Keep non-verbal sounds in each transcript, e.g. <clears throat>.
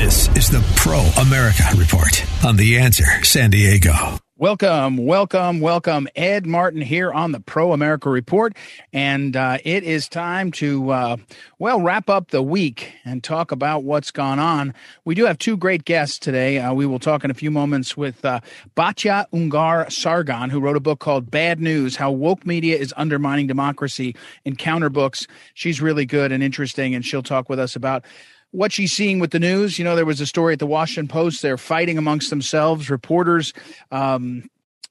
This is the Pro America Report on The Answer San Diego. Welcome, welcome, welcome. Ed Martin here on the Pro America Report. And uh, it is time to, uh, well, wrap up the week and talk about what's gone on. We do have two great guests today. Uh, we will talk in a few moments with uh, Batya Ungar Sargon, who wrote a book called Bad News How Woke Media is Undermining Democracy Encounter Books. She's really good and interesting, and she'll talk with us about what she's seeing with the news. You know, there was a story at the Washington Post. They're fighting amongst themselves, reporters. Um,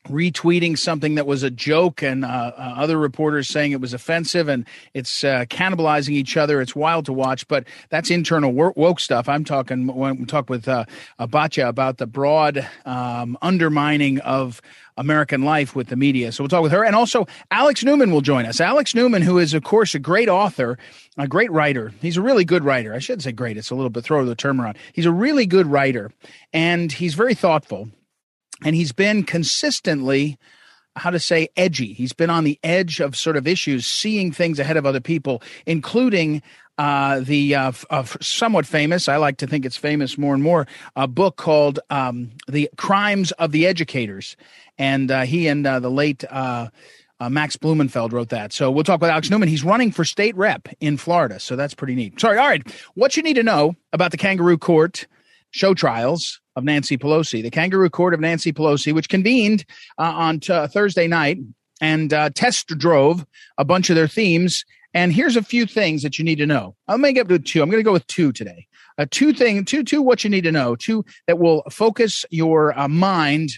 retweeting something that was a joke and uh, uh, other reporters saying it was offensive and it's uh, cannibalizing each other it's wild to watch but that's internal woke stuff i'm talking when we talk with uh, Batya about the broad um, undermining of American life with the media. So we'll talk with her. And also, Alex Newman will join us. Alex Newman, who is, of course, a great author, a great writer. He's a really good writer. I shouldn't say great, it's a little bit throw the term around. He's a really good writer, and he's very thoughtful. And he's been consistently how to say edgy. He's been on the edge of sort of issues, seeing things ahead of other people, including uh, the uh, uh, somewhat famous, I like to think it's famous more and more, a book called um, The Crimes of the Educators. And uh, he and uh, the late uh, Max Blumenfeld wrote that. So we'll talk with Alex Newman. He's running for state rep in Florida. So that's pretty neat. Sorry. All right. What you need to know about the kangaroo court show trials of Nancy Pelosi, the kangaroo court of Nancy Pelosi, which convened on t- Thursday night and test drove a bunch of their themes and here's a few things that you need to know. I'll make up to two. I'm going to go with two today. Uh, two thing, two, two. What you need to know. Two that will focus your uh, mind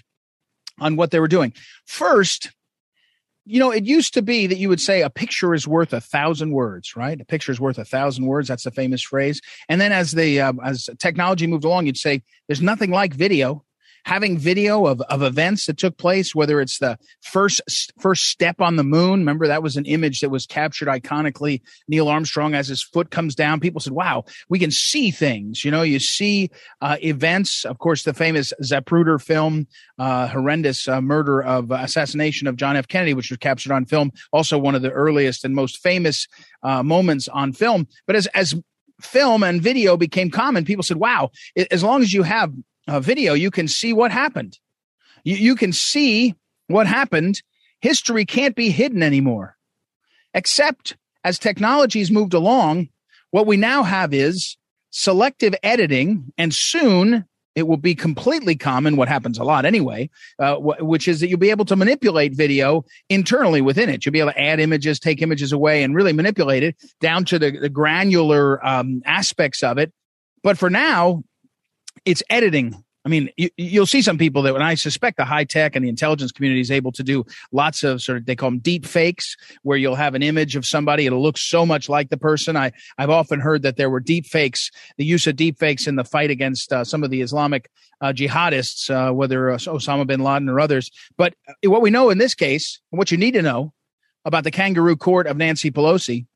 on what they were doing. First, you know, it used to be that you would say a picture is worth a thousand words, right? A picture is worth a thousand words. That's the famous phrase. And then as the uh, as technology moved along, you'd say there's nothing like video having video of, of events that took place, whether it's the first first step on the moon. Remember that was an image that was captured iconically. Neil Armstrong as his foot comes down. People said, "Wow, we can see things." You know, you see uh, events. Of course, the famous Zapruder film, uh, horrendous uh, murder of uh, assassination of John F. Kennedy, which was captured on film. Also, one of the earliest and most famous uh, moments on film. But as as film and video became common, people said, wow, as long as you have uh, video, you can see what happened. You, you can see what happened. History can't be hidden anymore. Except as technology's moved along, what we now have is selective editing, and soon it will be completely common, what happens a lot anyway, uh, wh- which is that you'll be able to manipulate video internally within it. You'll be able to add images, take images away, and really manipulate it down to the, the granular um, aspects of it. But for now, it's editing. I mean, you, will see some people that when I suspect the high tech and the intelligence community is able to do lots of sort of, they call them deep fakes, where you'll have an image of somebody. It'll look so much like the person. I, I've often heard that there were deep fakes, the use of deep fakes in the fight against uh, some of the Islamic uh, jihadists, uh, whether Osama bin Laden or others. But uh, what we know in this case, what you need to know about the kangaroo court of Nancy Pelosi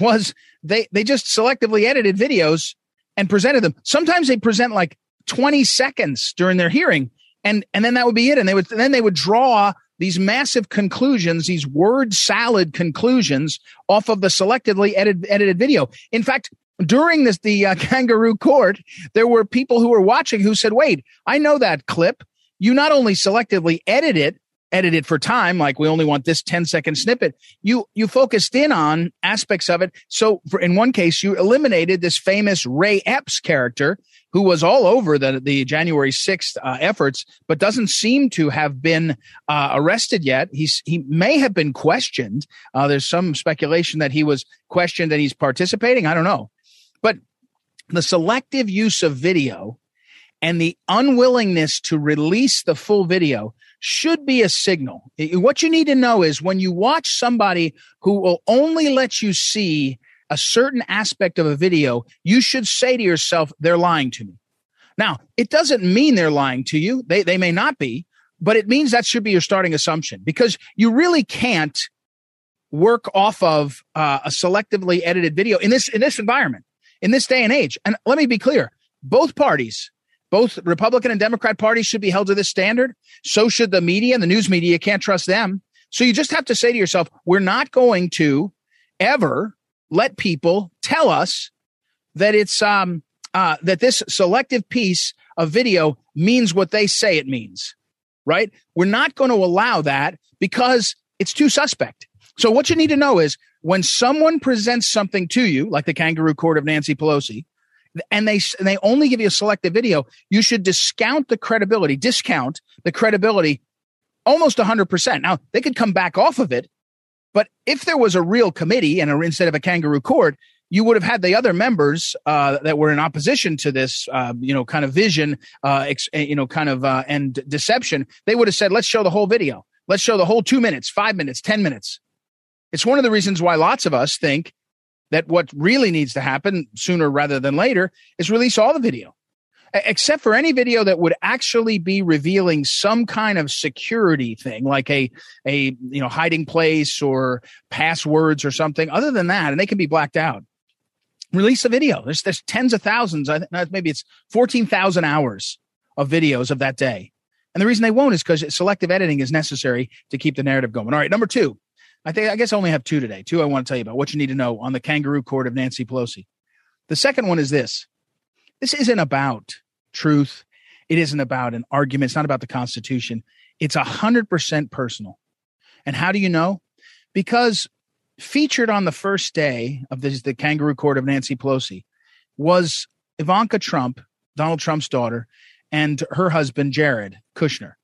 was they, they just selectively edited videos and presented them. Sometimes they present like 20 seconds during their hearing and and then that would be it. And they would then they would draw these massive conclusions these word salad conclusions off of the selectively edited, edited video. In fact during this the uh, <laughs> kangaroo court there were people who were watching who said wait i know that clip. You not only selectively edit it edit it for time like we only want this 10 second snippet you you focused in on aspects of it. So for, in one case you eliminated this famous ray epps character who was all over the the January 6th uh, efforts but doesn't seem to have been uh, arrested yet. He's he may have been questioned. Uh, there's some speculation that he was questioned and he's participating. I don't know. But the selective use of video and the unwillingness to release the full video should be a signal. What you need to know is when you watch somebody who will only let you see a certain aspect of a video, you should say to yourself, they're lying to me. Now, it doesn't mean they're lying to you. They, they may not be, but it means that should be your starting assumption because you really can't work off of uh, a selectively edited video in this in this environment in this day and age. And let me be clear: both parties, both Republican and Democrat parties, should be held to this standard. So should the media and the news media. You can't trust them. So you just have to say to yourself, we're not going to ever let people tell us that it's um uh, that this selective piece of video means what they say it means, right? We're not going to allow that because it's too suspect. So what you need to know is when someone presents something to you, like the kangaroo court of Nancy Pelosi, and they and they only give you a selective video, you should discount the credibility, discount the credibility almost 100%. Now, they could come back off of it, but if there was a real committee and a, instead of a kangaroo court, you would have had the other members uh, that were in opposition to this, uh, you know, kind of vision, uh, ex- eh, you know, kind of uh, and deception. They would have said, "Let's show the whole video. Let's show the whole two minutes, five minutes, ten minutes." It's one of the reasons why lots of us think that what really needs to happen sooner rather than later is release all the video. Except for any video that would actually be revealing some kind of security thing like a a you know hiding place or passwords or something. Other than that and they can be blacked out. Release a video. There's there's tens of thousands. I think maybe it's 14,000 hours of videos of that day. And the reason they won't is because selective editing is necessary to keep the narrative going. All right number 2 i think i guess i only have two today two i want to tell you about what you need to know on the kangaroo court of nancy pelosi the second one is this this isn't about truth. It isn't about an argument. It's not about the Constitution. It's a hundred percent personal. And how do you know? Because featured on the first day of this, the kangaroo court of Nancy Pelosi was Ivanka Trump, Donald Trump's daughter, and her husband, Jared Kushner.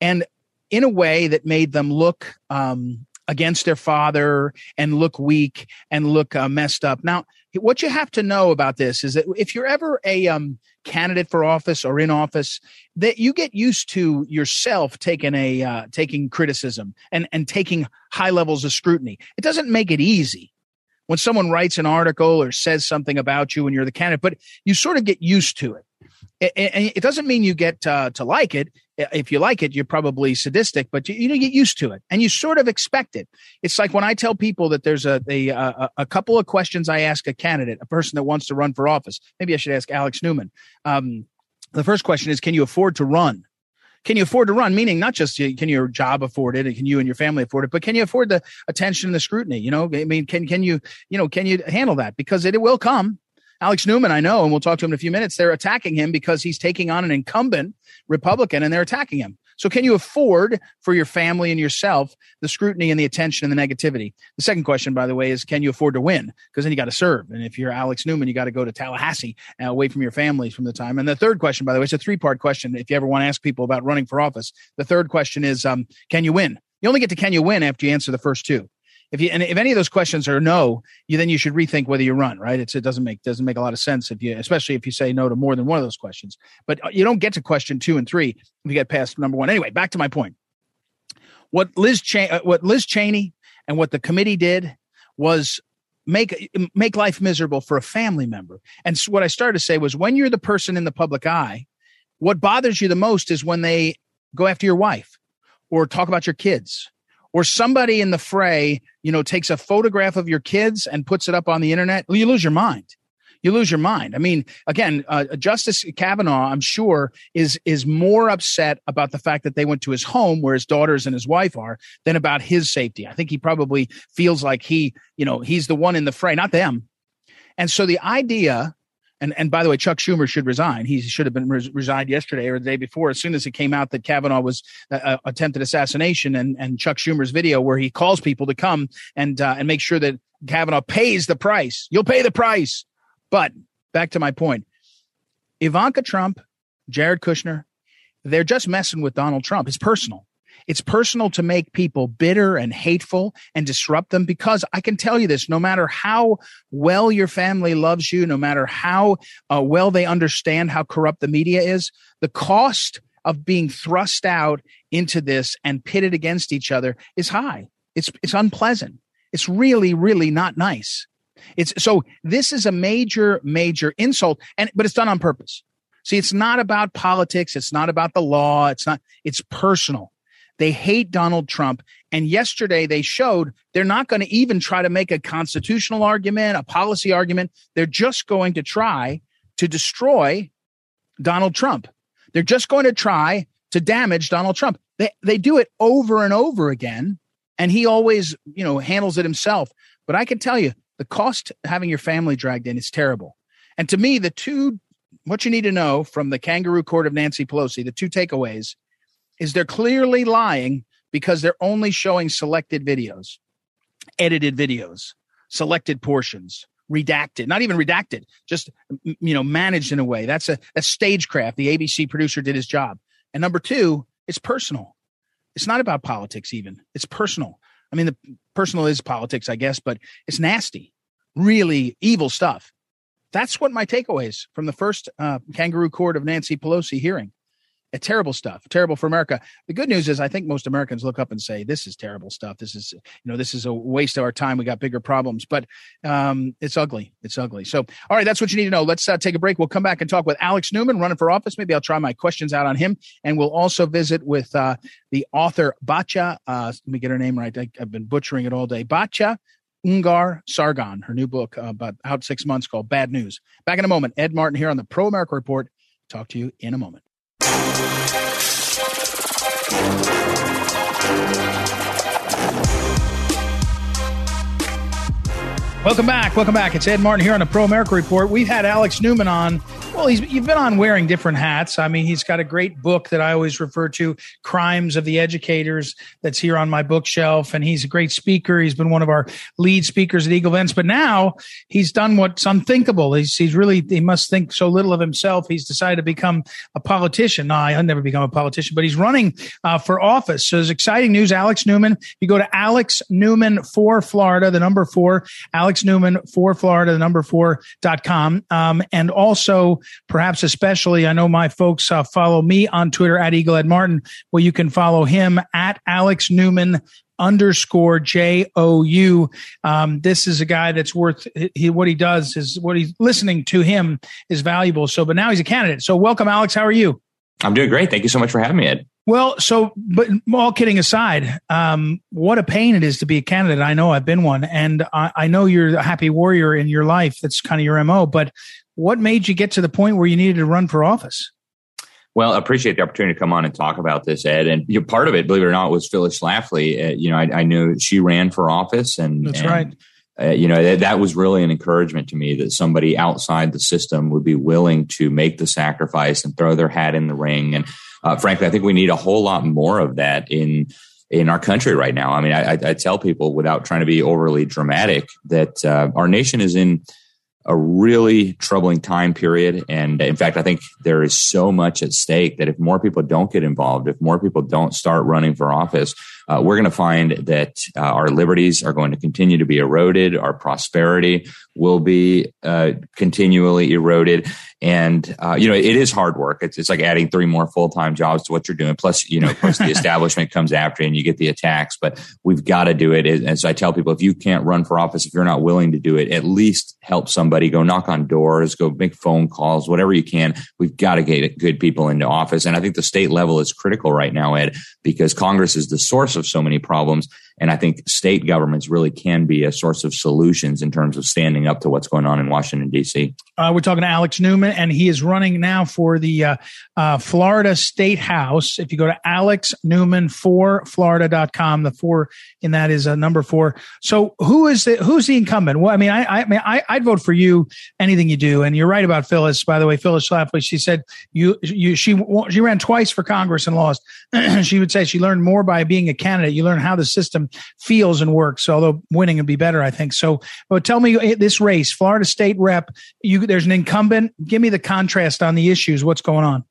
And in a way that made them look um, against their father and look weak and look uh, messed up. Now, what you have to know about this is that if you're ever a um, candidate for office or in office, that you get used to yourself taking a uh, taking criticism and and taking high levels of scrutiny. It doesn't make it easy when someone writes an article or says something about you and you're the candidate, but you sort of get used to it. And it doesn't mean you get uh, to like it. If you like it, you're probably sadistic, but you, you get used to it and you sort of expect it. It's like when I tell people that there's a, a, a, a couple of questions I ask a candidate, a person that wants to run for office. Maybe I should ask Alex Newman. Um, the first question is, can you afford to run? can you afford to run? Meaning not just can your job afford it and can you and your family afford it, but can you afford the attention and the scrutiny? You know, I mean, can can you you know can you handle that because it, it will come. Alex Newman, I know, and we'll talk to him in a few minutes. They're attacking him because he's taking on an incumbent Republican, and they're attacking him. So, can you afford for your family and yourself the scrutiny and the attention and the negativity? The second question, by the way, is can you afford to win? Because then you got to serve. And if you're Alex Newman, you got to go to Tallahassee uh, away from your families from the time. And the third question, by the way, it's a three part question. If you ever want to ask people about running for office, the third question is um, can you win? You only get to can you win after you answer the first two if you and if any of those questions are no, you then you should rethink whether you run. Right? It's, it doesn't make doesn't make a lot of sense if you, especially if you say no to more than one of those questions. But uh, you don't get to question two and three if you get past number one. Anyway, back to my point. What Liz Cheney, uh, what Liz Cheney and what the committee did was make make life miserable for a family member. And so what I started to say was when you're the person in the public eye, what bothers you the most is when they go after your wife or talk about your kids or somebody in the fray, you know, takes a photograph of your kids and puts it up on the internet, well, you lose your mind. You lose your mind. I mean, again, uh, Justice Kavanaugh, I'm sure, is is more upset about the fact that they went to his home where his daughters and his wife are than about his safety. I think he probably feels like he, you know, he's the one in the fray, not them. And so the idea and and by the way, Chuck Schumer should resign. He should have been res- resigned yesterday or the day before. As soon as it came out that Kavanaugh was uh, uh, attempted assassination, and and Chuck Schumer's video where he calls people to come and uh, and make sure that Kavanaugh pays the price. You'll pay the price. But back to my point, Ivanka Trump, Jared Kushner, they're just messing with Donald Trump. It's personal. It's personal to make people bitter and hateful and disrupt them because I can tell you this no matter how well your family loves you, no matter how uh, well they understand how corrupt the media is, the cost of being thrust out into this and pitted against each other is high. It's, it's unpleasant. It's really, really not nice. It's so this is a major, major insult, and but it's done on purpose. See, it's not about politics. It's not about the law. It's not, it's personal. They hate Donald Trump. And yesterday they showed they're not going to even try to make a constitutional argument, a policy argument. They're just going to try to destroy Donald Trump. They're just going to try to damage Donald Trump. They, they do it over and over again. And he always, you know, handles it himself. But I can tell you the cost having your family dragged in is terrible. And to me, the two, what you need to know from the kangaroo court of Nancy Pelosi, the two takeaways is they're clearly lying because they're only showing selected videos, edited videos, selected portions, redacted, not even redacted, just you know managed in a way. That's a, stagecraft. The ABC producer did his job. And number two, it's personal. It's not about politics even. It's personal. I mean, the personal is politics, I guess, but it's nasty, really evil stuff. That's what my takeaways from the first uh, kangaroo court of Nancy Pelosi hearing terrible stuff, terrible for America. The good news is I think most Americans look up and say, this is terrible stuff. This is, you know, this is a waste of our time. We got bigger problems, but um, it's ugly. It's ugly. So, all right, that's what you need to know. Let's uh, take a break. We'll come back and talk with Alex Newman running for office. Maybe I'll try my questions out on him. And we'll also visit with uh, the author Batya. Uh, let me get her name right. I, have been butchering it all day. Batya Ungar Sargon, her new book, uh, about out six months called Bad News. Back in a moment. Ed Martin here on the Pro America Report. Talk to you in a moment. Welcome back. Welcome back. It's Ed Martin here on the Pro America Report. We've had Alex Newman on well, he's you've been on wearing different hats. I mean, he's got a great book that I always refer to, Crimes of the Educators, that's here on my bookshelf. And he's a great speaker. He's been one of our lead speakers at Eagle Events. But now he's done what's unthinkable. He's he's really he must think so little of himself. He's decided to become a politician. No, I'll never become a politician, but he's running uh, for office. So it's exciting news. Alex Newman. You go to Alex Newman for Florida, the number four, Alex Newman for Florida, the number four dot com. Um, and also perhaps especially, I know my folks uh, follow me on Twitter at Eagle Ed Martin. Well, you can follow him at Alex Newman underscore J O U. Um, this is a guy that's worth he, what he does is what he's listening to him is valuable. So, but now he's a candidate. So, welcome, Alex. How are you? I'm doing great. Thank you so much for having me, Ed. Well, so, but all kidding aside, um, what a pain it is to be a candidate. I know I've been one, and I, I know you're a happy warrior in your life. That's kind of your MO. But what made you get to the point where you needed to run for office? Well, I appreciate the opportunity to come on and talk about this, Ed. And you know, part of it, believe it or not, was Phyllis Schlafly. Uh, you know, I, I, knew she ran for office, and that's and, right. Uh, you know, that, that was really an encouragement to me that somebody outside the system would be willing to make the sacrifice and throw their hat in the ring. And uh, frankly, I think we need a whole lot more of that in in our country right now. I mean, I, I tell people without trying to be overly dramatic that uh, our nation is in a really troubling time period. And in fact, I think there is so much at stake that if more people don't get involved, if more people don't start running for office, uh, we're going to find that uh, our liberties are going to continue to be eroded. Our prosperity will be uh, continually eroded. And, uh, you know, it is hard work. It's, it's like adding three more full time jobs to what you're doing. Plus, you know, of course, the <laughs> establishment comes after you and you get the attacks, but we've got to do it. And so I tell people if you can't run for office, if you're not willing to do it, at least help somebody go knock on doors, go make phone calls, whatever you can. We've got to get good people into office. And I think the state level is critical right now, Ed, because Congress is the source of so many problems. And I think state governments really can be a source of solutions in terms of standing up to what's going on in Washington, D.C. Uh, we're talking to Alex Newman, and he is running now for the uh, uh, Florida State House. If you go to Alex Newman for Florida.com, the four in that is a number four. So who is the, who's the incumbent? Well, I mean, I, I, mean, I, I'd vote for you anything you do. And you're right about Phyllis, by the way, Phyllis Schlafly, she said you, you, she, she ran twice for Congress and lost. <clears throat> she would say she learned more by being a candidate. You learn how the system feels and works. Although winning would be better, I think. So, but tell me eh, this race, Florida State rep. You there's an incumbent. Give me the contrast on the issues. What's going on?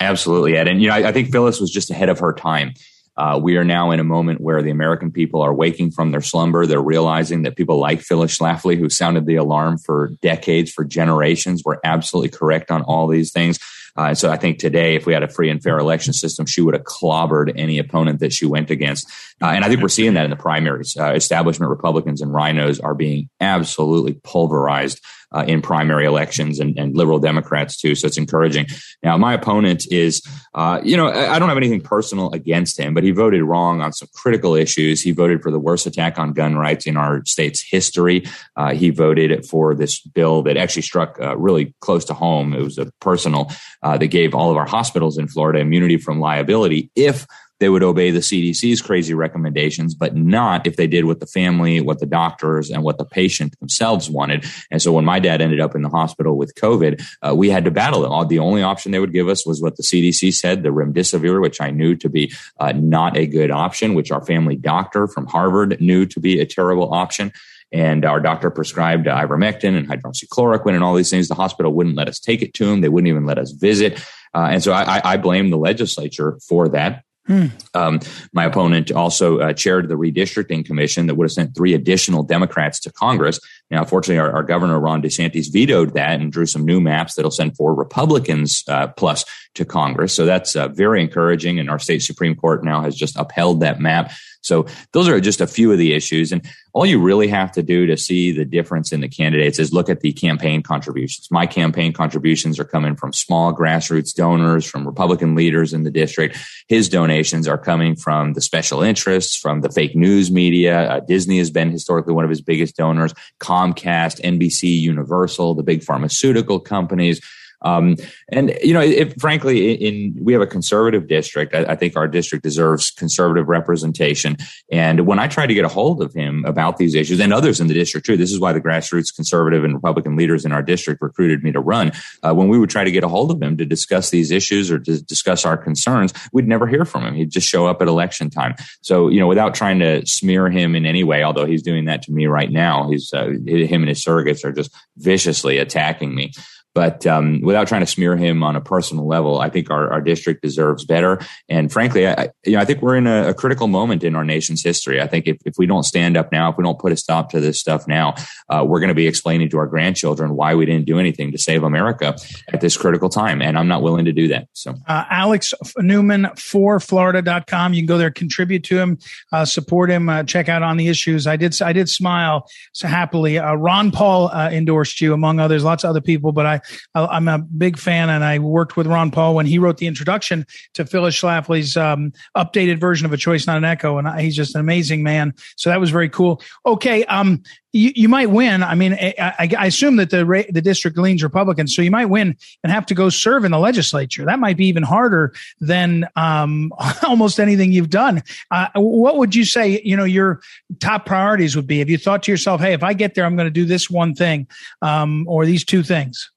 Absolutely, Ed. And you know, I, I think Phyllis was just ahead of her time. Uh, we are now in a moment where the American people are waking from their slumber. They're realizing that people like Phyllis Schlafly, who sounded the alarm for decades, for generations, were absolutely correct on all these things. Uh, and so I think today, if we had a free and fair election system, she would have clobbered any opponent that she went against. Uh, and I think we're seeing that in the primaries. Uh, establishment Republicans and RINOs are being absolutely pulverized uh, in primary elections and, and, liberal Democrats too. So it's encouraging. Now, my opponent is, uh, you know, I don't have anything personal against him, but he voted wrong on some critical issues. He voted for the worst attack on gun rights in our state's history. Uh, he voted for this bill that actually struck uh, really close to home. It was a personal uh, that gave all of our hospitals in Florida immunity from liability if they would obey the CDC's crazy recommendations, but not if they did what the family, what the doctors, and what the patient themselves wanted. And so when my dad ended up in the hospital with COVID, uh, we had to battle it. The only option they would give us was what the CDC said, the remdesivir, which I knew to be uh, not a good option, which our family doctor from Harvard knew to be a terrible option and our doctor prescribed ivermectin and hydroxychloroquine and all these things. The hospital wouldn't let us take it to them. They wouldn't even let us visit. Uh, and so I, I blame the legislature for that. Hmm. Um, my opponent also uh, chaired the redistricting commission that would have sent three additional Democrats to Congress. Now, fortunately, our, our governor Ron DeSantis vetoed that and drew some new maps that'll send four Republicans uh, plus to Congress. So that's uh, very encouraging. And our state Supreme Court now has just upheld that map. So those are just a few of the issues. And all you really have to do to see the difference in the candidates is look at the campaign contributions. My campaign contributions are coming from small grassroots donors, from Republican leaders in the district. His donations are coming from the special interests, from the fake news media. Uh, Disney has been historically one of his biggest donors, Comcast, NBC, Universal, the big pharmaceutical companies. Um, and you know, if, frankly, in we have a conservative district. I, I, think our district deserves conservative representation. And when I tried to get a hold of him about these issues and others in the district too, this is why the grassroots conservative and Republican leaders in our district recruited me to run. Uh, when we would try to get a hold of him to discuss these issues or to discuss our concerns, we'd never hear from him. He'd just show up at election time. So you know, without trying to smear him in any way, although he's doing that to me right now, he's uh, him and his surrogates are just viciously attacking me. But um, without trying to smear him on a personal level, I think our, our district deserves better. And frankly, I, you know, I think we're in a, a, critical moment in our nation's history. I think if, if we don't stand up now, if we don't put a stop to this stuff now, uh, we're going to be explaining to our grandchildren why we didn't do anything to save America at this critical time. And I'm not willing to do that. So, uh, Alex Newman for Florida.com. You can go there, contribute to him, uh, support him, uh, check out on the issues. I did, I did smile so happily. Uh, Ron Paul uh, endorsed you, among others, lots of other people, but I, I, am a big fan, and I worked with Ron Paul when he wrote the introduction to Phyllis Schlafly's um, updated version of A Choice Not an Echo, and he's just an amazing man. So that was very cool. Okay, um, you, you might win. I mean, I, I, I assume that the the district leans Republican, so you might win and have to go serve in the legislature. That might be even harder than um, <laughs> almost anything you've done. Uh, what would you say? You know, your top priorities would be if you thought to yourself, "Hey, if I get there, I'm going to do this one thing um, or these two things."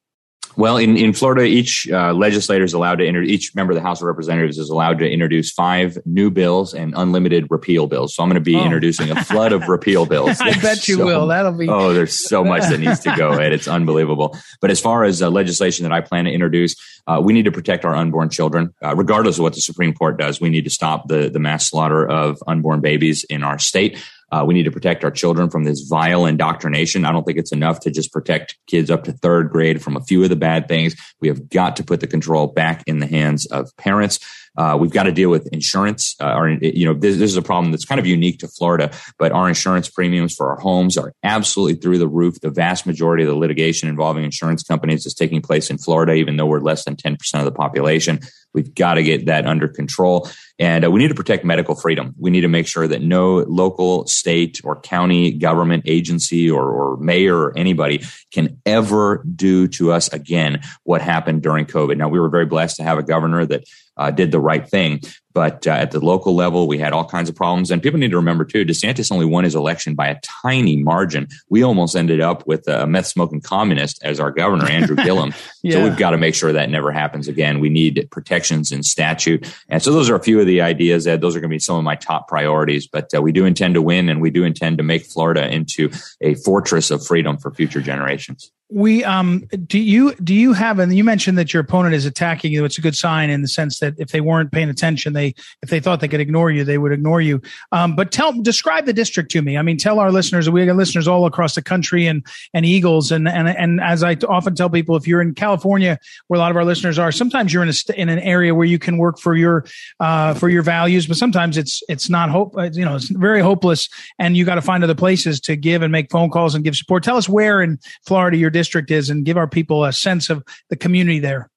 Well, in, in Florida, each uh, legislator is allowed to enter, each member of the House of Representatives is allowed to introduce five new bills and unlimited repeal bills. So I'm going to be oh. introducing a flood of repeal <laughs> bills. I bet you so, will. That'll be. Oh, there's so much that needs to go, Ed. It's unbelievable. But as far as uh, legislation that I plan to introduce, uh, we need to protect our unborn children, uh, regardless of what the Supreme Court does. We need to stop the, the mass slaughter of unborn babies in our state. Uh, we need to protect our children from this vile indoctrination. I don't think it's enough to just protect kids up to third grade from a few of the bad things. We have got to put the control back in the hands of parents. Uh, we've got to deal with insurance. Uh, our, you know, this, this, is a problem that's kind of unique to Florida, but our insurance premiums for our homes are absolutely through the roof. The vast majority of the litigation involving insurance companies is taking place in Florida, even though we're less than 10% of the population. We've got to get that under control. And uh, we need to protect medical freedom. We need to make sure that no local, state, or county government agency or, or mayor or anybody can ever do to us again what happened during COVID. Now, we were very blessed to have a governor that uh, did the right thing. But uh, at the local level, we had all kinds of problems. And people need to remember too, DeSantis only won his election by a tiny margin. We almost ended up with a meth smoking communist as our governor, Andrew <laughs> Gillum. yeah. So we've got to make sure that never happens again. We need protections in statute. And so those are a few of the ideas, Ed. Those are going to be some of my top priorities. But uh, we do intend to win and we do intend to make Florida into a fortress of freedom for future generations. We um do you do you have and you mentioned that your opponent is attacking you. It's a good sign in the sense that if they weren't paying attention they if they thought they could ignore you they would ignore you. Um but tell describe the district to me. I mean tell our listeners we got listeners all across the country and and eagles. And and and as i often tell people if you're in california where a lot of our listeners are sometimes you're in a in an area where you can work for your uh for your values but sometimes it's it's not hope uh, you know it's very hopeless. And you got to find other places to give and make phone calls and give support. Tell us where in florida you're district is and give our people a sense of the community there.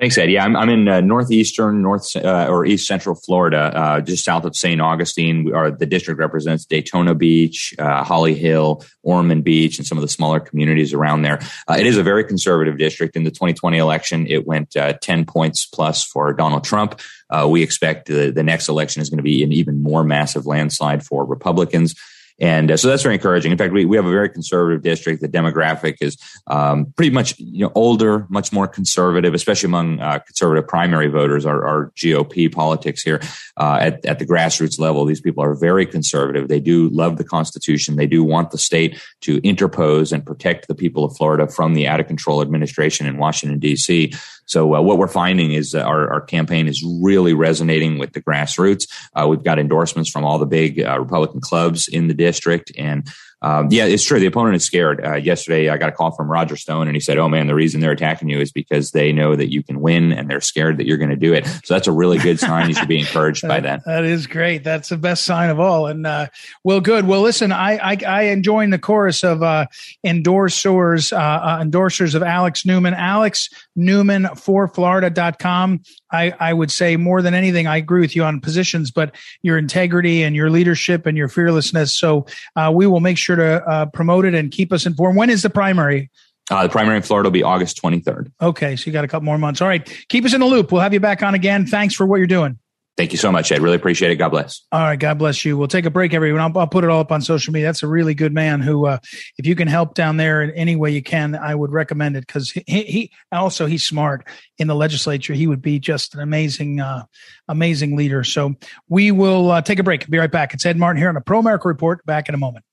Thanks, Ed. Yeah, I'm, I'm in uh, northeastern, north uh, or east central Florida, uh, just south of St. Augustine. We are the district represents Daytona Beach, uh, Holly Hill, Ormond Beach, and some of the smaller communities around there. Uh, it is a very conservative district. In the 2020 election, it went uh, 10 points plus for Donald Trump. we expect the, the next election is going to be an even more massive landslide for Republicans. And uh, so that's very encouraging. In fact, we, we have a very conservative district. The demographic is um, pretty much you know older, much more conservative, especially among uh, conservative primary voters. Our, our GOP politics here uh, at, at the grassroots level, these people are very conservative. They do love the Constitution. They do want the state to interpose and protect the people of Florida from the out of control administration in Washington D.C. So uh, what we're finding is our, our campaign is really resonating with the grassroots. Uh, we've got endorsements from all the big uh, Republican clubs in the district, and um, yeah, it's true. The opponent is scared. Uh, yesterday, I got a call from Roger Stone, and he said, "Oh man, the reason they're attacking you is because they know that you can win, and they're scared that you're going to do it." So that's a really good sign. You should be encouraged by <laughs> that. That is great. That's the best sign of all. And uh, well, good. Well, listen, I I, I join the chorus of uh, endorsers uh, uh, endorsers of Alex Newman. Alex Newman for Florida.com. I, I would say more than anything, I agree with you on positions, but your integrity and your leadership and your fearlessness. So uh, we will make sure to uh, promote it and keep us informed. When is the primary? Uh, the primary in Florida will be August 23rd. Okay, so you got a couple more months. All right, keep us in the loop. We'll have you back on again. Thanks for what you're doing. Thank you so much, Ed. Really appreciate it. God bless. All right. God bless you. We'll take a break, everyone. I'll, I'll put it all up on social media. That's a really good man who, uh, if you can help down there in any way you can, I would recommend it because he, he, also he's smart in the legislature. He would be just an amazing, uh, amazing leader. So we will uh, take a break. Be right back. It's Ed Martin here on the Pro America Report. Back in a moment.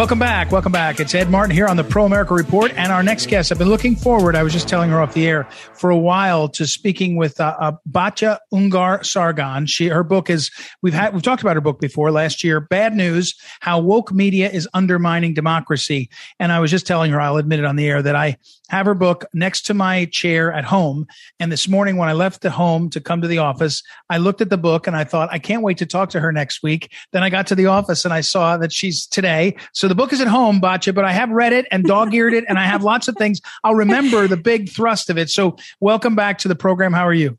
Welcome back. Welcome back. It's Ed Martin here on the Pro America Report. And our next guest, I've been looking forward, I was just telling her off the air for a while to speaking with uh, uh, Batya Ungar Sargon. She, her book is, we've had, we've talked about her book before last year, Bad News, How Woke Media is Undermining Democracy. And I was just telling her, I'll admit it on the air, that I have her book next to my chair at home. And this morning when I left the home to come to the office, I looked at the book and I thought, I can't wait to talk to her next week. Then I got to the office and I saw that she's today. So the book is at home, Batya, but I have read it and dog eared it and I have lots of things. I'll remember the big thrust of it. So welcome back to the program. How are you?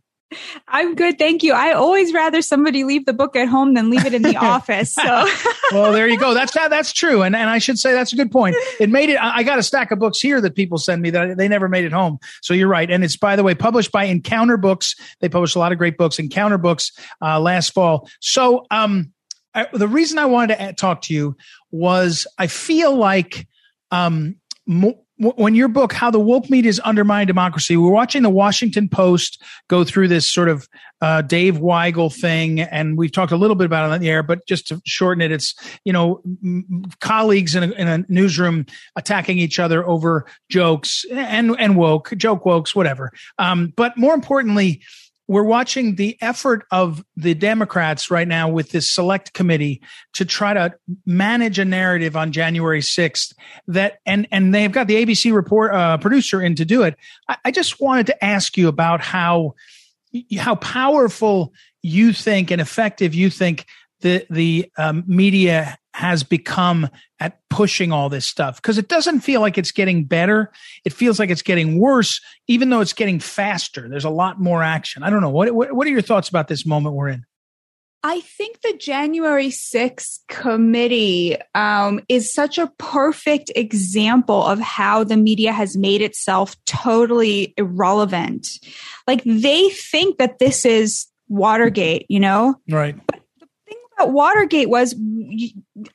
I'm good, thank you. I always rather somebody leave the book at home than leave it in the <laughs> office. So, <laughs> well, there you go. That's that's true, and and I should say that's a good point. It made it. I got a stack of books here that people send me that they never made it home. So you're right, and it's by the way published by Encounter Books. They published a lot of great books. Encounter Books uh, last fall. So um, I, the reason I wanted to talk to you was I feel like um, mo- when your book how the woke media is undermining democracy we're watching the washington post go through this sort of uh, dave weigel thing and we've talked a little bit about it on the air but just to shorten it it's you know m- colleagues in a, in a, newsroom attacking each other over jokes and and woke joke wokes whatever. Um, but more importantly we're watching the effort of the Democrats right now with this select committee to try to manage a narrative on January 6th that, and, and they've got the ABC report, uh, producer in to do it. I, I just wanted to ask you about how, how powerful you think and effective you think the, the um, media has become at pushing all this stuff because it doesn't feel like it's getting better. It feels like it's getting worse, even though it's getting faster. There's a lot more action. I don't know. What, what, what are your thoughts about this moment we're in? I think the January 6th committee um, is such a perfect example of how the media has made itself totally irrelevant. Like they think that this is Watergate, you know? Right. But Watergate was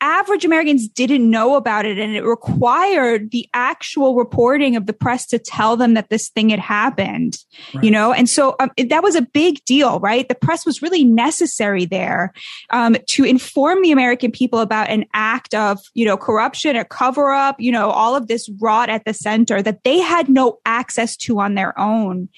average Americans didn't know about it and it required the actual reporting of the press to tell them that this thing had happened, right. you know? And so um, that was a big deal, right? The press was really necessary there um, to inform the American people about an act of, you know, corruption, a cover up, you know, all of this rot at the center that they had no access to on their own.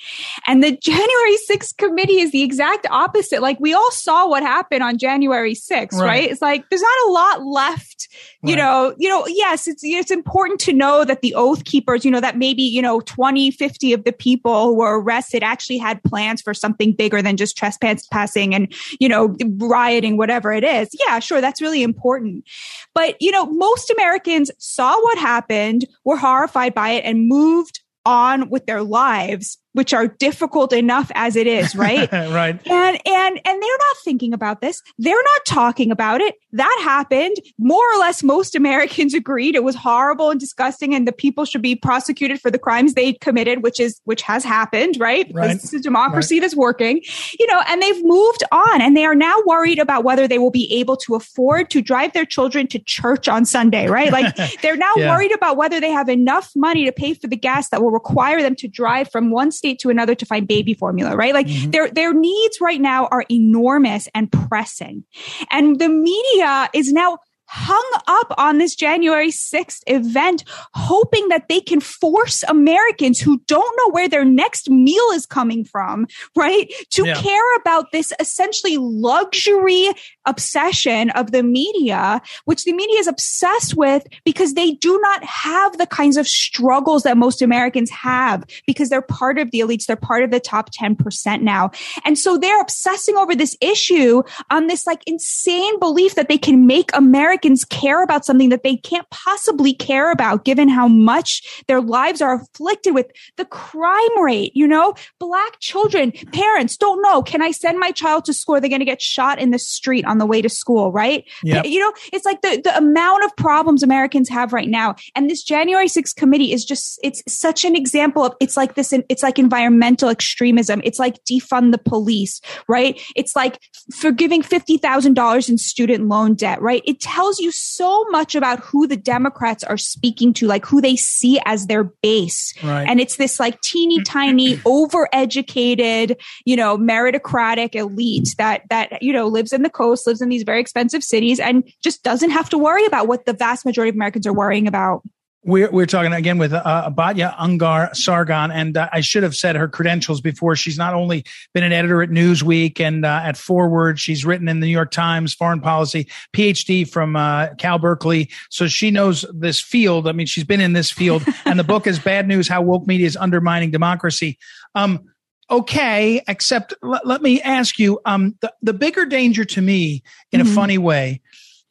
And the <laughs> January 6th committee is the exact opposite. Like we all saw what happened on January 6th, right? right? It's like there's not a lot left. You right. know, you know, yes, it's it's important to know that the oath keepers, you know, that maybe, you know, 20, 50 of the people who were arrested actually had plans for something bigger than just trespassing and, you know, rioting, whatever it is. Yeah, sure, that's really important. But, you know, most Americans saw what happened, were horrified by it and moved on with their lives which are difficult enough as it is, right? <laughs> right. And and and they're not thinking about this. They're not talking about it. That happened. More or less most Americans agreed it was horrible and disgusting and the people should be prosecuted for the crimes they committed, which is which has happened, right? Because right. it's a democracy right. that's working. You know, and they've moved on and they are now worried about whether they will be able to afford to drive their children to church on Sunday, right? Like <laughs> they're now yeah. worried about whether they have enough money to pay for the gas that will require them to drive from one state state to another to find baby formula, right? Like mm-hmm. their, their needs right now are enormous and pressing. And the media is now hung up on this January 6th event, hoping that they can force Americans who don't know where their next meal is coming from, right? To yeah. care about this essentially luxury obsession of the media, which the media is obsessed with because they do not have the kinds of struggles that most Americans have because they're part of the elites. They're part of the top 10% now. And so they're obsessing over this issue on this like insane belief that they can make America Americans care about something that they can't possibly care about given how much their lives are afflicted with the crime rate, you know, black children, parents don't know, can I send my child to school? They're going to get shot in the street on the way to school, right? Yep. You know, it's like the, the amount of problems Americans have right now. And this January 6th committee is just, it's such an example of, it's like this, it's like environmental extremism. It's like defund the police, right? It's like forgiving $50,000 in student loan debt, right? It tells tells you so much about who the Democrats are speaking to, like who they see as their base. Right. And it's this like teeny tiny, <clears throat> overeducated, you know, meritocratic elite that, that, you know, lives in the coast, lives in these very expensive cities and just doesn't have to worry about what the vast majority of Americans are worrying about. We're, we're talking again with uh, Batya Ungar Sargon, and uh, I should have said her credentials before. She's not only been an editor at Newsweek and uh, at Forward, she's written in the New York Times, foreign policy, PhD from uh, Cal Berkeley. So she knows this field. I mean, she's been in this field, <laughs> and the book is Bad News How Woke Media is Undermining Democracy. Um, okay, except l- let me ask you um, the, the bigger danger to me, in mm-hmm. a funny way,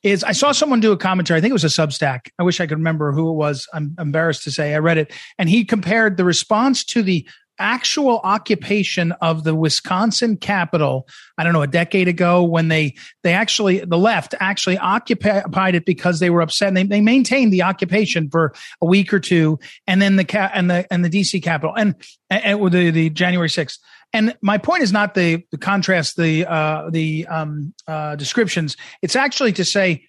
is I saw someone do a commentary. I think it was a Substack. I wish I could remember who it was. I'm embarrassed to say I read it. And he compared the response to the actual occupation of the Wisconsin Capitol, I don't know, a decade ago when they, they actually, the left actually occupied it because they were upset and they, they maintained the occupation for a week or two. And then the and the, and the DC Capitol and, and the, the January 6th. And my point is not the, the contrast, the uh, the um, uh, descriptions. It's actually to say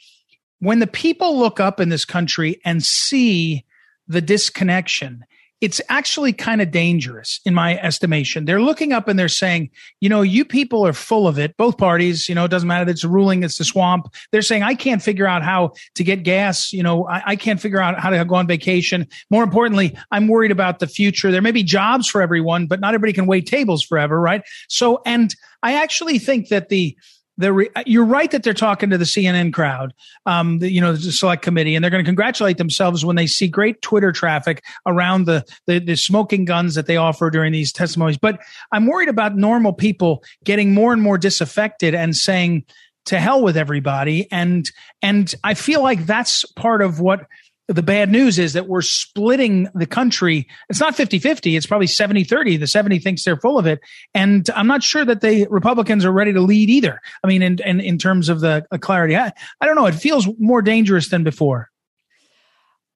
when the people look up in this country and see the disconnection it's actually kind of dangerous in my estimation. They're looking up and they're saying, you know, you people are full of it. Both parties, you know, it doesn't matter. It's a ruling. It's the swamp. They're saying, I can't figure out how to get gas. You know, I, I can't figure out how to go on vacation. More importantly, I'm worried about the future. There may be jobs for everyone, but not everybody can wait tables forever. Right. So, and I actually think that the, re- you're right that they're talking to the CNN crowd, um, the, you know, the select committee, and they're going to congratulate themselves when they see great Twitter traffic around the, the, the smoking guns that they offer during these testimonies. But I'm worried about normal people getting more and more disaffected and saying, to hell with everybody and and i feel like that's part of what the bad news is that we're splitting the country. It's not 50 50. It's probably 70 30. The 70 thinks they're full of it. And I'm not sure that the Republicans are ready to lead either. I mean, in, in, in terms of the clarity, I, I don't know. It feels more dangerous than before.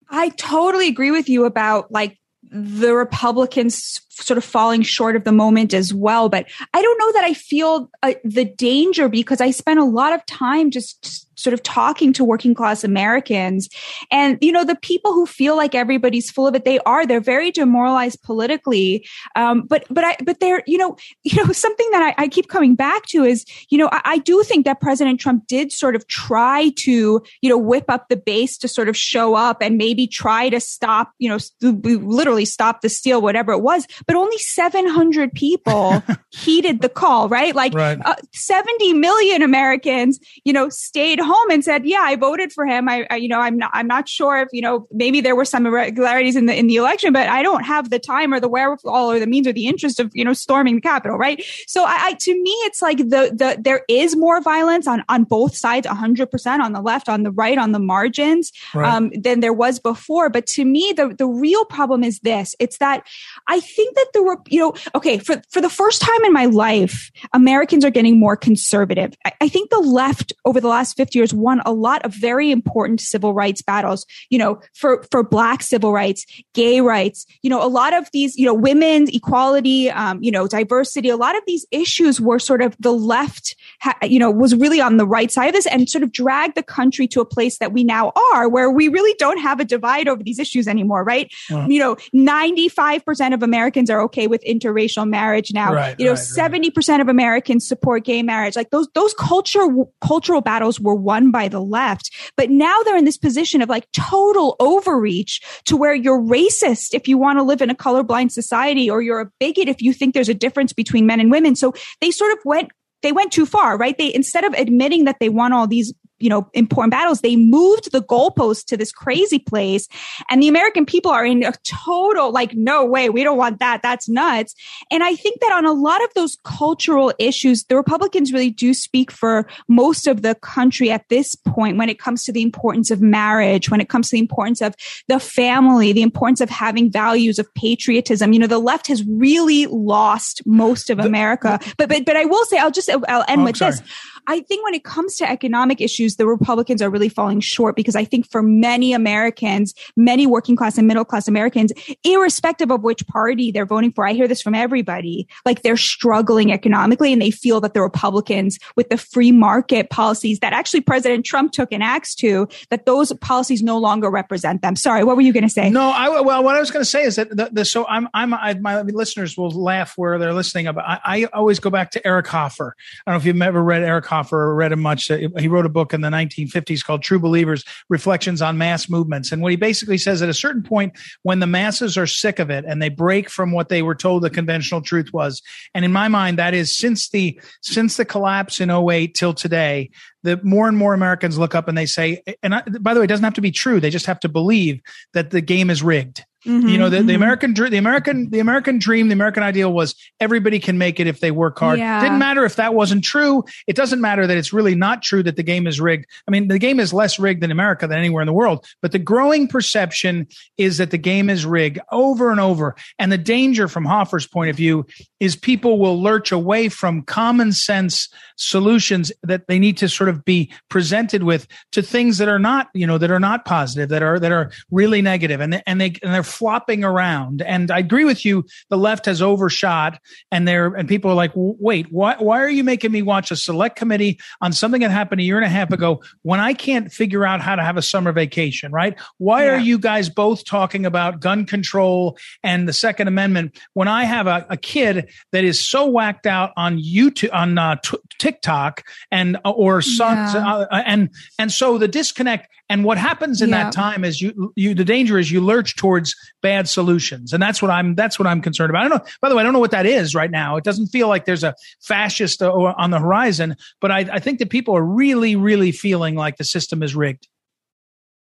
I totally agree with you about like the Republicans sort of falling short of the moment as well. But I don't know that I feel uh, the danger because I spent a lot of time just sort of talking to working class Americans. And, you know, the people who feel like everybody's full of it, they are, they're very demoralized politically. Um, but, but I, but they're, you know, <laughs> you know, something that I, I keep coming back to is, you know, I, I, do think that President Trump did sort of try to, you know, whip up the base to sort of show up and maybe try to stop, you know, literally stop the steal, whatever it was. But only 700 people <laughs> heeded the call, right? Like right. Uh, 70 million Americans, you know, stayed home and said, "Yeah, I voted for him. I, I, you know, I'm not, I'm not sure if you know, maybe there were some irregularities in the in the election, but I don't have the time or the wherewithal or the means or the interest of you know storming the Capitol, right? So, I, I to me, it's like the the there is more violence on on both sides, 100 percent on the left, on the right, on the margins right. um, than there was before. But to me, the the real problem is this: it's that I think that there were, you know, okay, for for the first time in my life, Americans are getting more conservative. I, I think the left over the last 50 years won a lot of very important civil rights battles, you know, for, for black civil rights, gay rights, you know, a lot of these, you know, women's equality, um, you know, diversity, a lot of these issues were sort of the left, ha- you know, was really on the right side of this and sort of dragged the country to a place that we now are where we really don't have a divide over these issues anymore, right? You know, 95% of Americans are okay with interracial marriage now. Right, you know, right, 70% right. of Americans support gay marriage. Like those, those culture, cultural battles were won by the left. But now they're in this position of like total overreach to where you're racist if you want to live in a colorblind society or you're a bigot if you think there's a difference between men and women. So they sort of went they went too far, right? They instead of admitting that they want all these you know, important battles, they moved the goalpost to this crazy place. And the American people are in a total, like, no way, we don't want that. That's nuts. And I think that on a lot of those cultural issues, the Republicans really do speak for most of the country at this point when it comes to the importance of marriage, when it comes to the importance of the family, the importance of having values of patriotism. You know, the left has really lost most of America. But, but, but I will say, I'll just, I'll end oh, with sorry. this. I think when it comes to economic issues, the Republicans are really falling short because I think for many Americans, many working class and middle class Americans, irrespective of which party they're voting for, I hear this from everybody, like they're struggling economically and they feel that the Republicans with the free market policies that actually President Trump took an axe to, that those policies no longer represent them. Sorry, what were you going to say? No, I, well, what I was going to say is that the, the, so I'm, I'm, I, my listeners will laugh where they're listening about, I, I always go back to Eric Hoffer. I don't know if you've ever read Eric Hoffer read him much. Uh, he wrote a book in the 1950s called True Believers Reflections on Mass Movements. And what he basically says at a certain point, when the masses are sick of it and they break from what they were told the conventional truth was, and in my mind, that is since the, since the collapse in 08 till today, the more and more Americans look up and they say, and I, by the way, it doesn't have to be true. They just have to believe that the game is rigged Mm-hmm, you know, the, mm-hmm. the American the American the American dream, the American ideal was everybody can make it if they work hard. Yeah. Didn't matter if that wasn't true. It doesn't matter that it's really not true that the game is rigged. I mean, the game is less rigged in America than anywhere in the world, but the growing perception is that the game is rigged over and over. And the danger from Hoffer's point of view is people will lurch away from common sense solutions that they need to sort of be presented with to things that are not, you know, that are not positive, that are that are really negative, and they, and they and they're flopping around. And I agree with you. The left has overshot and they're, and people are like, wait, why, why are you making me watch a select committee on something that happened a year and a half ago when I can't figure out how to have a summer vacation, right? Why yeah. are you guys both talking about gun control and the second amendment when I have a, a kid that is so whacked out on YouTube, on uh, t- TikTok and, uh, or yeah. uh, and, and so the disconnect and what happens in yeah. that time is you, you, the danger is you lurch towards bad solutions. And that's what I'm, that's what I'm concerned about. I don't know, by the way, I don't know what that is right now. It doesn't feel like there's a fascist uh, on the horizon, but I, I think that people are really, really feeling like the system is rigged.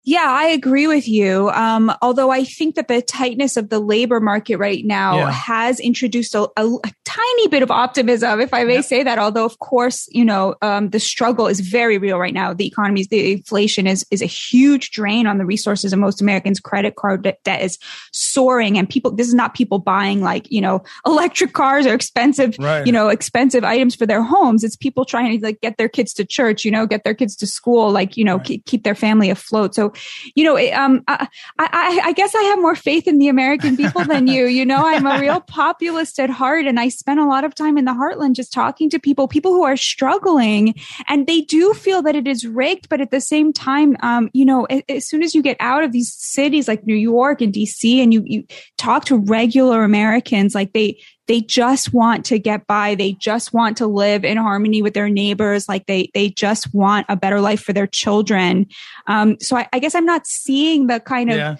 Yeah, I agree with you. Um, although I think that the tightness of the labor market right now yeah. has introduced a, a, a, tiny bit of optimism, if I may say that. Although, of course, you know, um, the struggle is very real right now. The economy, the inflation is is a huge drain on the resources of most Americans. Credit card debt is soaring, and people. This is not people buying like you know <laughs> electric cars or expensive, right. you know, expensive items for their homes. It's people trying to like get their kids to church, you know, get their kids to school, like you know, right. keep, keep their family afloat. So you know, um, I, I, I guess I have more faith in the American people than you. You know, I'm a real <laughs> populist at heart, and I spend a lot of time in the heartland just talking to people, people who are struggling, and they do feel that it is rigged. But at the same time, um, you know, as, as soon as you get out of these cities like New York and DC, and you you talk to regular Americans, like they they just want to get by. They just want to live in harmony with their neighbors. Like they, they just want a better life for their children. Um, so I, I guess I'm not seeing the kind of, yeah.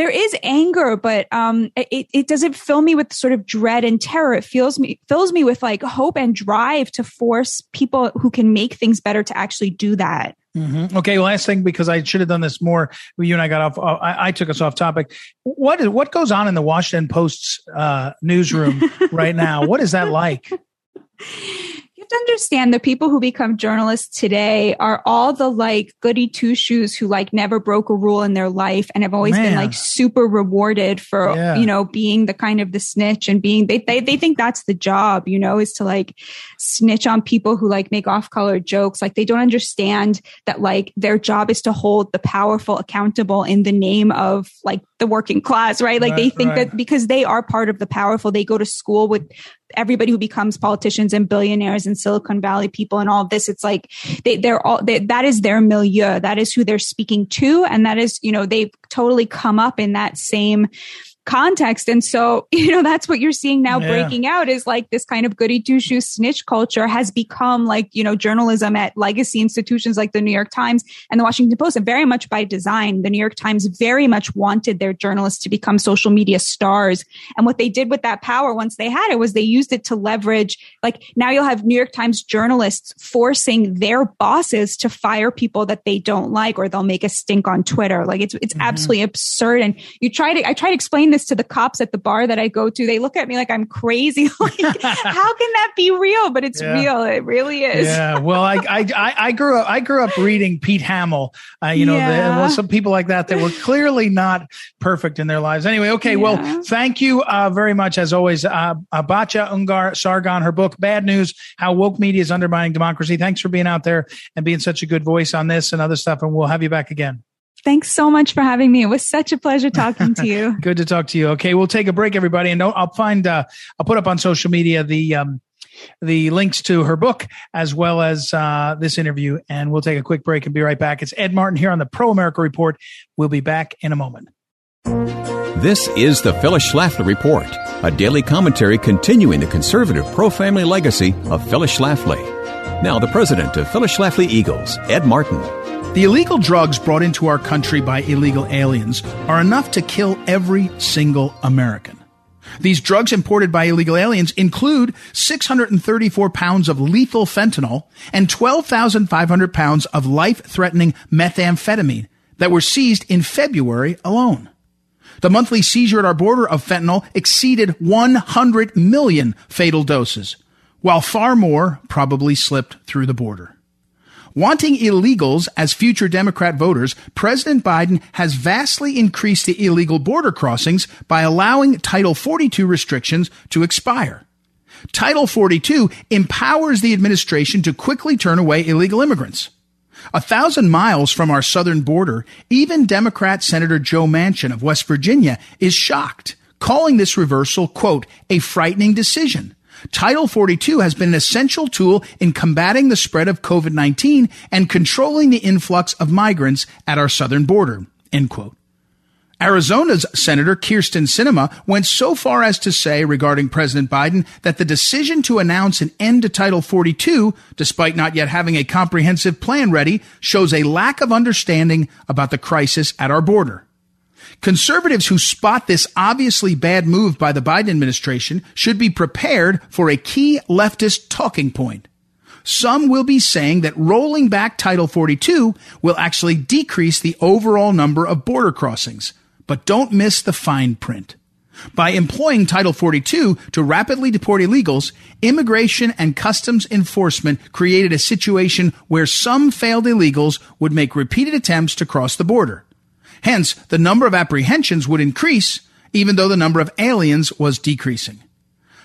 There is anger, but, um, it, it doesn't fill me with sort of dread and terror. It feels me, fills me with like hope and drive to force people who can make things better to actually do that. Mm-hmm. Okay, last thing because I should have done this more. You and I got off. Uh, I, I, took us off topic. What is what goes on in the Washington Post's uh, newsroom <laughs> right now? What is that like? <laughs> to understand the people who become journalists today are all the like goody two shoes who like never broke a rule in their life and have always Man. been like super rewarded for, yeah. you know, being the kind of the snitch and being, they, they, they think that's the job, you know, is to like snitch on people who like make off color jokes. Like they don't understand that like their job is to hold the powerful accountable in the name of like the working class, right? Like right, they think right. that because they are part of the powerful, they go to school with everybody who becomes politicians and billionaires and Silicon Valley people and all this. It's like they, they're all, they, that is their milieu. That is who they're speaking to. And that is, you know, they've totally come up in that same, context. And so, <laughs> you know, that's what you're seeing now yeah. breaking out is like this kind of goody two shoes snitch culture has become like, you know, journalism at legacy institutions like the New York Times and the Washington Post, and very much by design. The New York Times very much wanted their journalists to become social media stars. And what they did with that power once they had it was they used it to leverage, like now you'll have New York Times journalists forcing their bosses to fire people that they don't like or they'll make a stink on Twitter. Like it's, it's mm-hmm. absolutely absurd. And you try to, I try to explain this to the cops at the bar that I go to. They look at me like I'm crazy. <laughs> like, how can that be real? But it's yeah. real. It really is. Yeah. Well, I, I, I grew up, I grew up reading Pete Hamill, uh, you know, yeah. the, well, some people like that that were clearly not perfect in their lives. Anyway. Okay. Yeah. Well, thank you uh, very much as always. Uh, Batya Ungar Sargon, her book, Bad News, How Woke Media is Undermining Democracy. Thanks for being out there and being such a good voice on this and other stuff. And we'll have you back again. Thanks so much for having me. It was such a pleasure talking to you. <laughs> Good to talk to you. Okay, we'll take a break, everybody, and I'll find uh, I'll put up on social media the um, the links to her book as well as uh, this interview, and we'll take a quick break and be right back. It's Ed Martin here on the Pro America Report. We'll be back in a moment. This is the Phyllis Schlafly Report, a daily commentary continuing the conservative pro-family legacy of Phyllis Schlafly. Now, the president of Phyllis Schlafly Eagles, Ed Martin. The illegal drugs brought into our country by illegal aliens are enough to kill every single American. These drugs imported by illegal aliens include 634 pounds of lethal fentanyl and 12,500 pounds of life-threatening methamphetamine that were seized in February alone. The monthly seizure at our border of fentanyl exceeded 100 million fatal doses, while far more probably slipped through the border. Wanting illegals as future Democrat voters, President Biden has vastly increased the illegal border crossings by allowing Title 42 restrictions to expire. Title 42 empowers the administration to quickly turn away illegal immigrants. A thousand miles from our southern border, even Democrat Senator Joe Manchin of West Virginia is shocked, calling this reversal, quote, a frightening decision. Title 42 has been an essential tool in combating the spread of COVID-19 and controlling the influx of migrants at our southern border. End quote. Arizona's Senator Kyrsten Sinema went so far as to say regarding President Biden that the decision to announce an end to Title 42, despite not yet having a comprehensive plan ready, shows a lack of understanding about the crisis at our border. Conservatives who spot this obviously bad move by the Biden administration should be prepared for a key leftist talking point. Some will be saying that rolling back Title 42 will actually decrease the overall number of border crossings. But don't miss the fine print. By employing Title 42 to rapidly deport illegals, Immigration and Customs Enforcement created a situation where some failed illegals would make repeated attempts to cross the border. Hence, the number of apprehensions would increase even though the number of aliens was decreasing.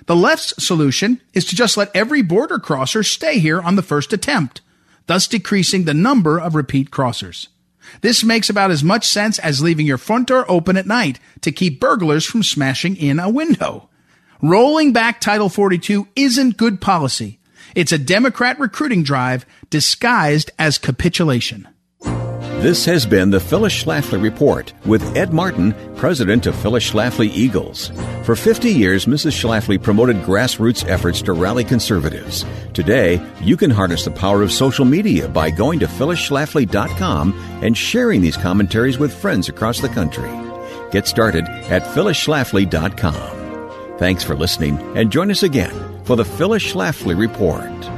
The left's solution is to just let every border crosser stay here on the first attempt, thus decreasing the number of repeat crossers. This makes about as much sense as leaving your front door open at night to keep burglars from smashing in a window. Rolling back Title 42 isn't good policy. It's a Democrat recruiting drive disguised as capitulation. This has been the Phyllis Schlafly Report with Ed Martin, president of Phyllis Schlafly Eagles. For 50 years, Mrs. Schlafly promoted grassroots efforts to rally conservatives. Today, you can harness the power of social media by going to phyllisschlafly.com and sharing these commentaries with friends across the country. Get started at phyllisschlafly.com. Thanks for listening and join us again for the Phyllis Schlafly Report.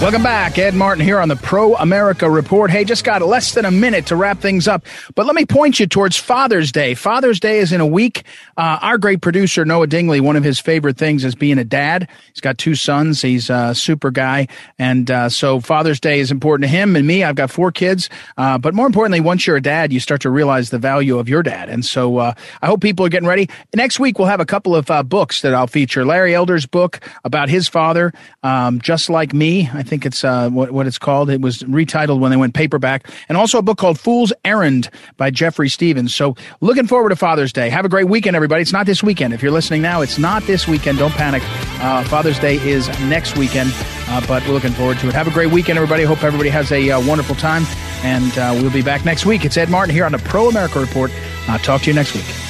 Welcome back. Ed Martin here on the Pro America Report. Hey, just got less than a minute to wrap things up, but let me point you towards Father's Day. Father's Day is in a week. Uh, our great producer, Noah Dingley, one of his favorite things is being a dad. He's got two sons. He's a super guy. And uh, so Father's Day is important to him and me. I've got four kids. Uh, but more importantly, once you're a dad, you start to realize the value of your dad. And so uh, I hope people are getting ready. Next week, we'll have a couple of uh, books that I'll feature. Larry Elder's book about his father, um, Just Like Me. I think it's uh, what, what it's called. It was retitled when they went paperback, and also a book called Fool's Errand by Jeffrey Stephens. So, looking forward to Father's Day. Have a great weekend, everybody. It's not this weekend. If you're listening now, it's not this weekend. Don't panic. Uh, Father's Day is next weekend, uh, but we're looking forward to it. Have a great weekend, everybody. Hope everybody has a uh, wonderful time, and uh, we'll be back next week. It's Ed Martin here on the Pro America Report. I'll talk to you next week.